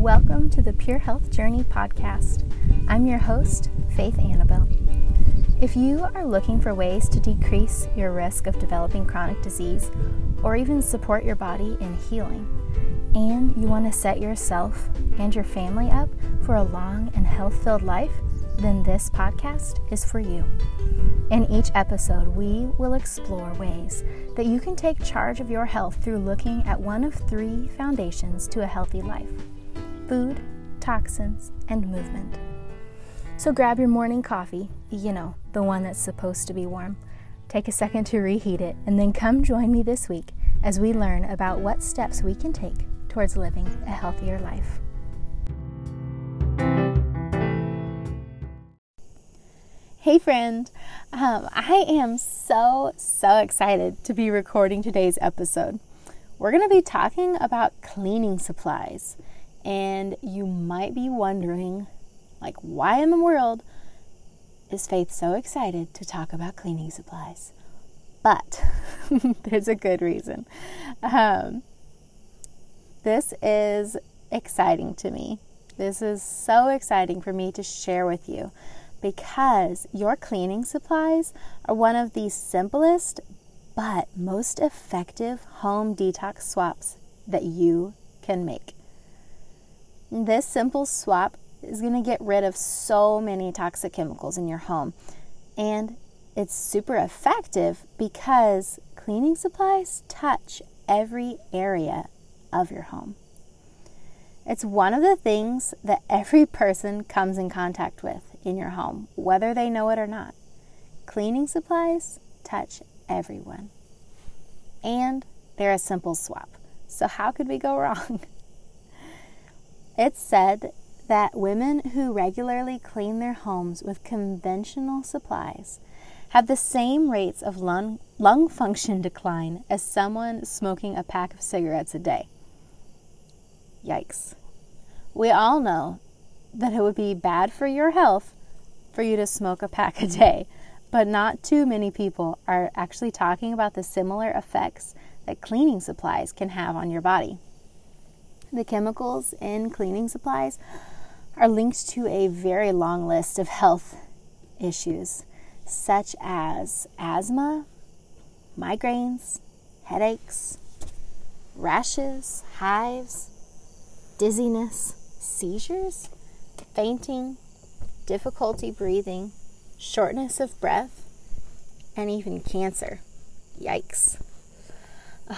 Welcome to the Pure Health Journey podcast. I'm your host, Faith Annabell. If you are looking for ways to decrease your risk of developing chronic disease or even support your body in healing, and you want to set yourself and your family up for a long and health filled life, then this podcast is for you. In each episode, we will explore ways that you can take charge of your health through looking at one of three foundations to a healthy life food, toxins, and movement. So grab your morning coffee, you know, the one that's supposed to be warm. Take a second to reheat it, and then come join me this week as we learn about what steps we can take towards living a healthier life. Hey, friend. Um, I am so, so excited to be recording today's episode. We're going to be talking about cleaning supplies. And you might be wondering, like, why in the world is Faith so excited to talk about cleaning supplies? But there's a good reason. Um, this is exciting to me. This is so exciting for me to share with you because your cleaning supplies are one of the simplest but most effective home detox swaps that you can make. This simple swap is going to get rid of so many toxic chemicals in your home. And it's super effective because cleaning supplies touch every area of your home. It's one of the things that every person comes in contact with in your home, whether they know it or not. Cleaning supplies touch everyone. And they're a simple swap. So, how could we go wrong? It's said that women who regularly clean their homes with conventional supplies have the same rates of lung, lung function decline as someone smoking a pack of cigarettes a day. Yikes. We all know that it would be bad for your health for you to smoke a pack a day, but not too many people are actually talking about the similar effects that cleaning supplies can have on your body. The chemicals in cleaning supplies are linked to a very long list of health issues, such as asthma, migraines, headaches, rashes, hives, dizziness, seizures, fainting, difficulty breathing, shortness of breath, and even cancer. Yikes.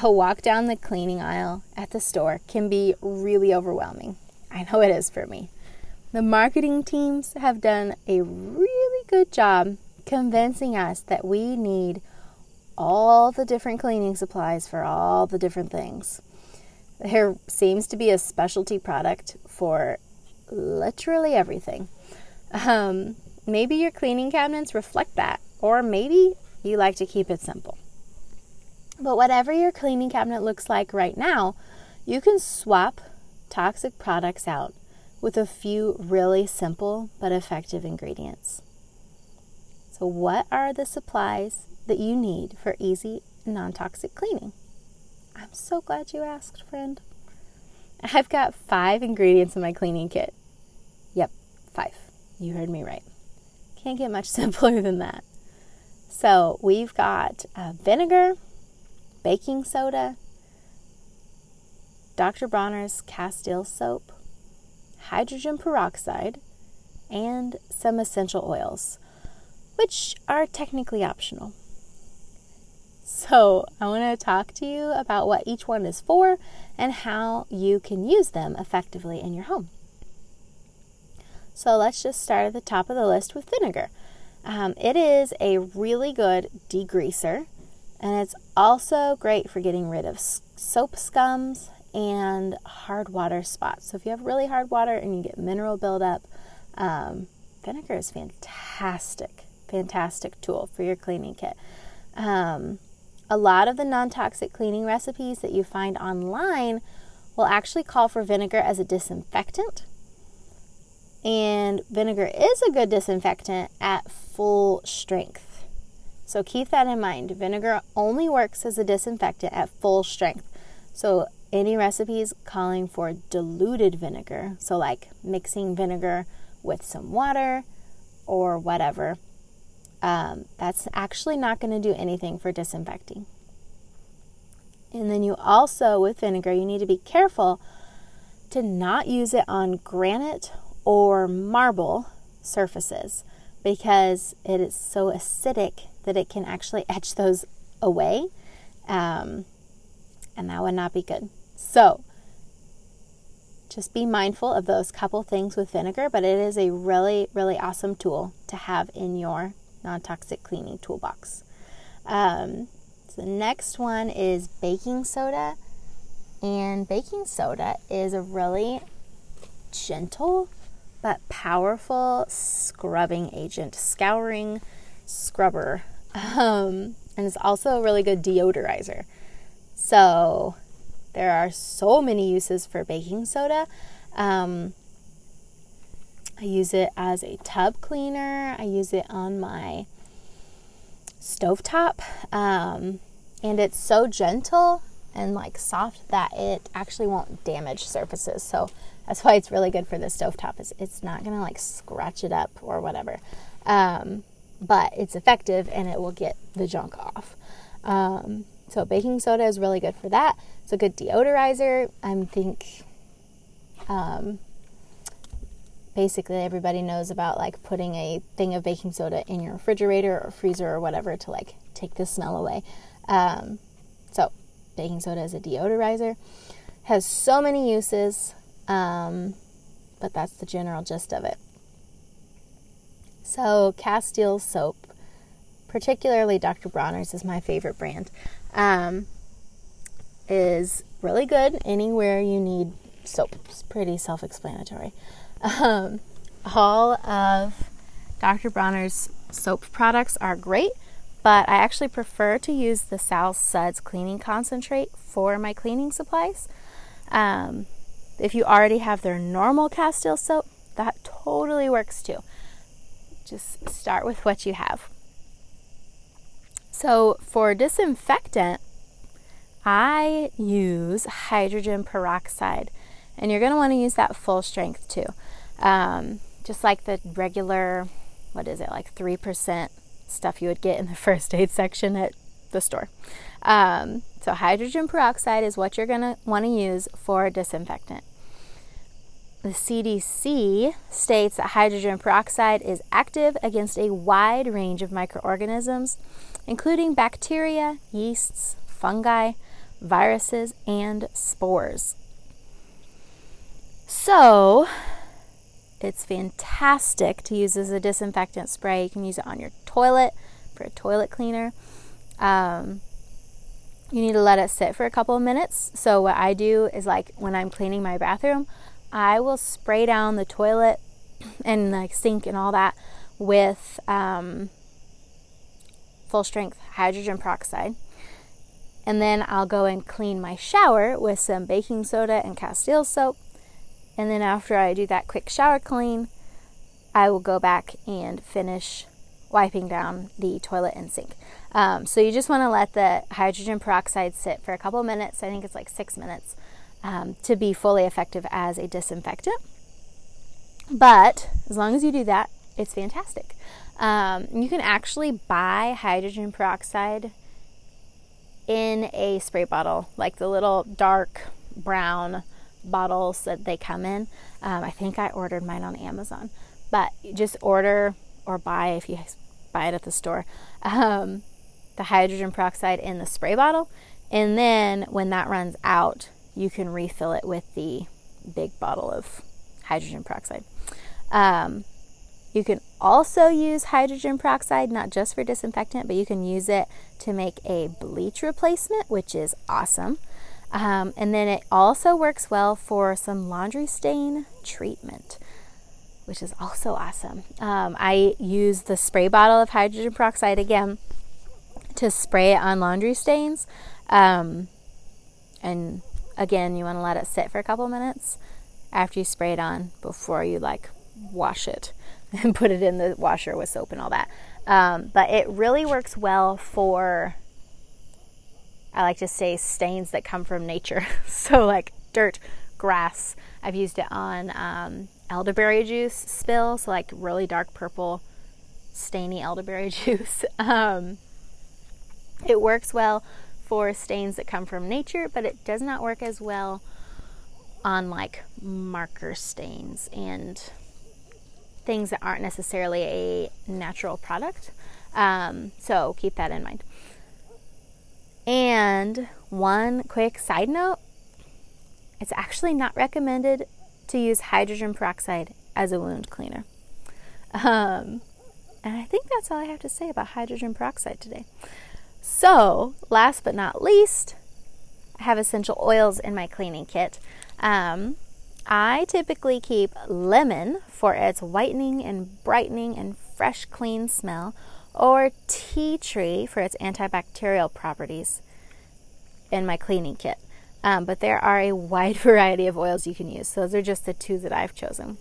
A walk down the cleaning aisle at the store can be really overwhelming. I know it is for me. The marketing teams have done a really good job convincing us that we need all the different cleaning supplies for all the different things. There seems to be a specialty product for literally everything. Um, maybe your cleaning cabinets reflect that, or maybe you like to keep it simple. But whatever your cleaning cabinet looks like right now, you can swap toxic products out with a few really simple but effective ingredients. So, what are the supplies that you need for easy non toxic cleaning? I'm so glad you asked, friend. I've got five ingredients in my cleaning kit. Yep, five. You heard me right. Can't get much simpler than that. So, we've got uh, vinegar, baking soda, Dr. Bronner's Castile soap, hydrogen peroxide, and some essential oils, which are technically optional. So, I want to talk to you about what each one is for and how you can use them effectively in your home. So, let's just start at the top of the list with vinegar. Um, it is a really good degreaser and it's also great for getting rid of soap scums and hard water spots. So if you have really hard water and you get mineral buildup, um, vinegar is fantastic, fantastic tool for your cleaning kit. Um, a lot of the non toxic cleaning recipes that you find online will actually call for vinegar as a disinfectant. And vinegar is a good disinfectant at full strength. So keep that in mind. Vinegar only works as a disinfectant at full strength. So any recipes calling for diluted vinegar, so like mixing vinegar with some water or whatever, um, that's actually not going to do anything for disinfecting. And then you also, with vinegar, you need to be careful to not use it on granite or marble surfaces because it is so acidic that it can actually etch those away. Um, and that would not be good. So, just be mindful of those couple things with vinegar, but it is a really, really awesome tool to have in your non toxic cleaning toolbox. Um, so the next one is baking soda. And baking soda is a really gentle but powerful scrubbing agent, scouring scrubber. Um, and it's also a really good deodorizer. So there are so many uses for baking soda. Um, I use it as a tub cleaner. I use it on my stovetop. Um, and it's so gentle and like soft that it actually won't damage surfaces. So that's why it's really good for the stovetop. Is it's not gonna like scratch it up or whatever. Um, but it's effective and it will get the junk off. Um, so baking soda is really good for that. It's a good deodorizer. I think um, basically everybody knows about like putting a thing of baking soda in your refrigerator or freezer or whatever to like take the smell away. Um, so baking soda is a deodorizer. Has so many uses, um, but that's the general gist of it. So Castile soap, particularly Dr. Bronner's is my favorite brand um, is really good anywhere you need soap. It's pretty self explanatory. Um, all of Dr. Bronner's soap products are great, but I actually prefer to use the Sal Suds cleaning concentrate for my cleaning supplies. Um, if you already have their normal Castile soap, that totally works too. Just start with what you have. So for disinfectant, I use hydrogen peroxide, and you're going to want to use that full strength too. Um, just like the regular, what is it, like 3% stuff you would get in the first aid section at the store. Um, so, hydrogen peroxide is what you're going to want to use for disinfectant. The CDC states that hydrogen peroxide is active against a wide range of microorganisms, including bacteria, yeasts, fungi, viruses, and spores. So, it's fantastic to use as a disinfectant spray. You can use it on your toilet for a toilet cleaner. Um, you need to let it sit for a couple of minutes. So, what I do is like when I'm cleaning my bathroom, I will spray down the toilet and like sink and all that with um, full strength hydrogen peroxide. And then I'll go and clean my shower with some baking soda and Castile soap. And then after I do that quick shower clean, I will go back and finish wiping down the toilet and sink. Um, so you just want to let the hydrogen peroxide sit for a couple minutes. I think it's like six minutes um, to be fully effective as a disinfectant. But as long as you do that, it's fantastic. Um, you can actually buy hydrogen peroxide in a spray bottle, like the little dark brown bottles that they come in. Um, I think I ordered mine on Amazon, but just order or buy if you buy it at the store um, the hydrogen peroxide in the spray bottle, and then when that runs out, you can refill it with the big bottle of hydrogen peroxide. Um, you can also use hydrogen peroxide not just for disinfectant, but you can use it to make a bleach replacement, which is awesome. Um, and then it also works well for some laundry stain treatment, which is also awesome. Um, I use the spray bottle of hydrogen peroxide again to spray it on laundry stains. Um, and again, you want to let it sit for a couple minutes after you spray it on before you like wash it and put it in the washer with soap and all that. Um, but it really works well for I like to say stains that come from nature. so, like dirt, grass. I've used it on um, elderberry juice spills, so like really dark purple, stainy elderberry juice. Um, it works well for stains that come from nature, but it does not work as well on like marker stains and things that aren't necessarily a natural product. Um, so keep that in mind. And one quick side note it's actually not recommended to use hydrogen peroxide as a wound cleaner. Um, and I think that's all I have to say about hydrogen peroxide today. So, last but not least, I have essential oils in my cleaning kit. Um, I typically keep lemon for its whitening and brightening and fresh, clean smell, or tea tree for its antibacterial properties in my cleaning kit. Um, but there are a wide variety of oils you can use. Those are just the two that I've chosen.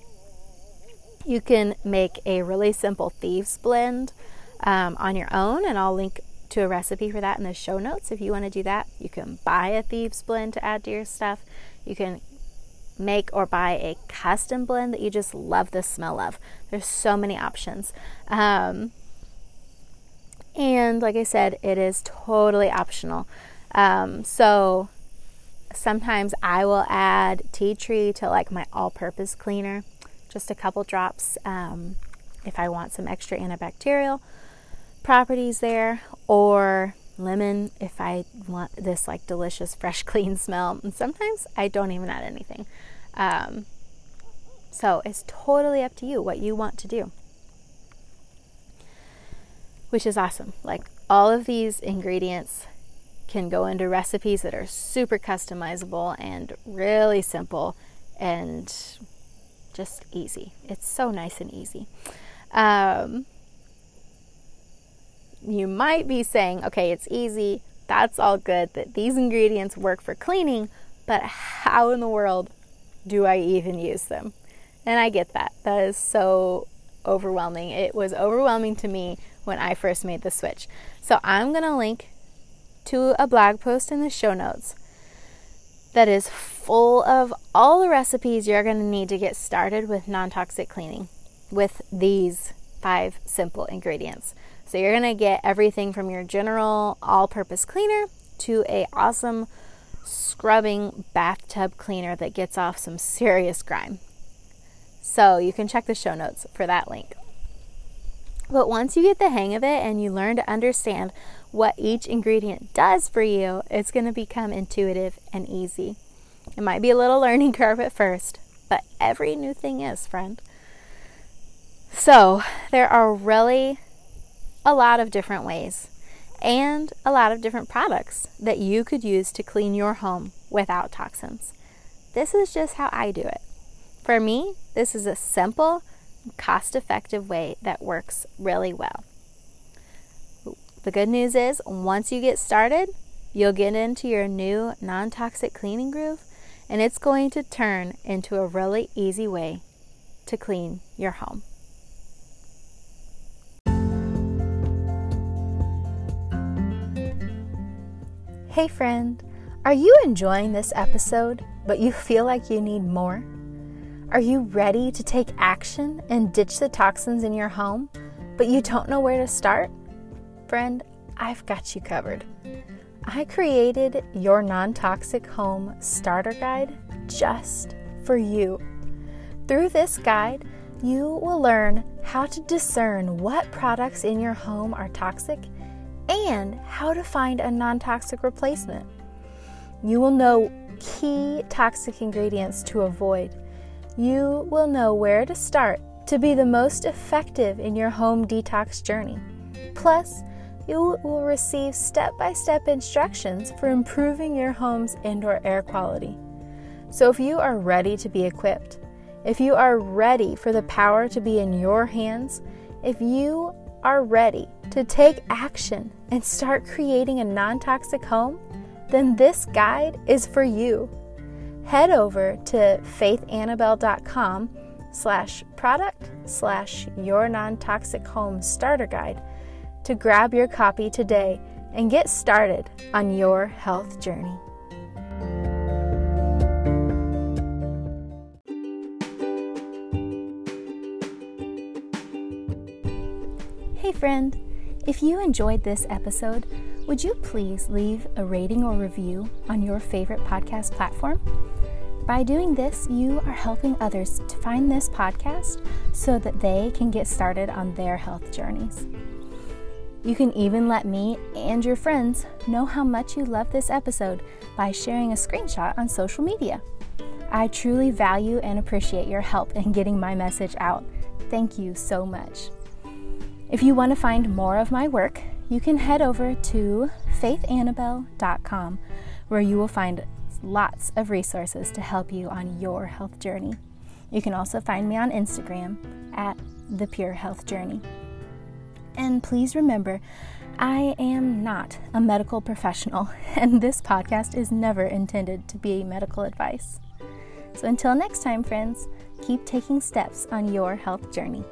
You can make a really simple thieves blend um, on your own, and I'll link to a recipe for that in the show notes if you want to do that. You can buy a thieves blend to add to your stuff. You can make or buy a custom blend that you just love the smell of. There's so many options. Um, and like I said, it is totally optional. Um, so sometimes I will add tea tree to like my all purpose cleaner, just a couple drops um, if I want some extra antibacterial properties there, or lemon if I want this like delicious, fresh, clean smell. And sometimes I don't even add anything. Um, so it's totally up to you what you want to do, which is awesome. Like all of these ingredients can go into recipes that are super customizable and really simple and just easy. It's so nice and easy. Um, you might be saying, okay, it's easy, that's all good, that these ingredients work for cleaning, but how in the world do I even use them? And I get that. That is so overwhelming. It was overwhelming to me when I first made the switch. So I'm going to link to a blog post in the show notes that is full of all the recipes you're going to need to get started with non toxic cleaning with these five simple ingredients. So you're going to get everything from your general all purpose cleaner to a awesome scrubbing bathtub cleaner that gets off some serious grime. So you can check the show notes for that link. But once you get the hang of it and you learn to understand what each ingredient does for you, it's going to become intuitive and easy. It might be a little learning curve at first, but every new thing is, friend. So, there are really a lot of different ways and a lot of different products that you could use to clean your home without toxins. This is just how I do it. For me, this is a simple, cost effective way that works really well. The good news is, once you get started, you'll get into your new non toxic cleaning groove, and it's going to turn into a really easy way to clean your home. Hey, friend, are you enjoying this episode, but you feel like you need more? Are you ready to take action and ditch the toxins in your home, but you don't know where to start? friend, I've got you covered. I created your non toxic home starter guide just for you. Through this guide, you will learn how to discern what products in your home are toxic and how to find a non toxic replacement. You will know key toxic ingredients to avoid. You will know where to start to be the most effective in your home detox journey. Plus, you will receive step by step instructions for improving your home's indoor air quality. So, if you are ready to be equipped, if you are ready for the power to be in your hands, if you are ready to take action and start creating a non toxic home, then this guide is for you. Head over to faithannabell.com slash product slash your non toxic home starter guide to grab your copy today and get started on your health journey. Hey, friend, if you enjoyed this episode, would you please leave a rating or review on your favorite podcast platform? By doing this, you are helping others to find this podcast so that they can get started on their health journeys. You can even let me and your friends know how much you love this episode by sharing a screenshot on social media. I truly value and appreciate your help in getting my message out. Thank you so much. If you want to find more of my work, you can head over to faithannabell.com where you will find lots of resources to help you on your health journey. You can also find me on Instagram at The Pure Health Journey. And please remember, I am not a medical professional, and this podcast is never intended to be medical advice. So until next time, friends, keep taking steps on your health journey.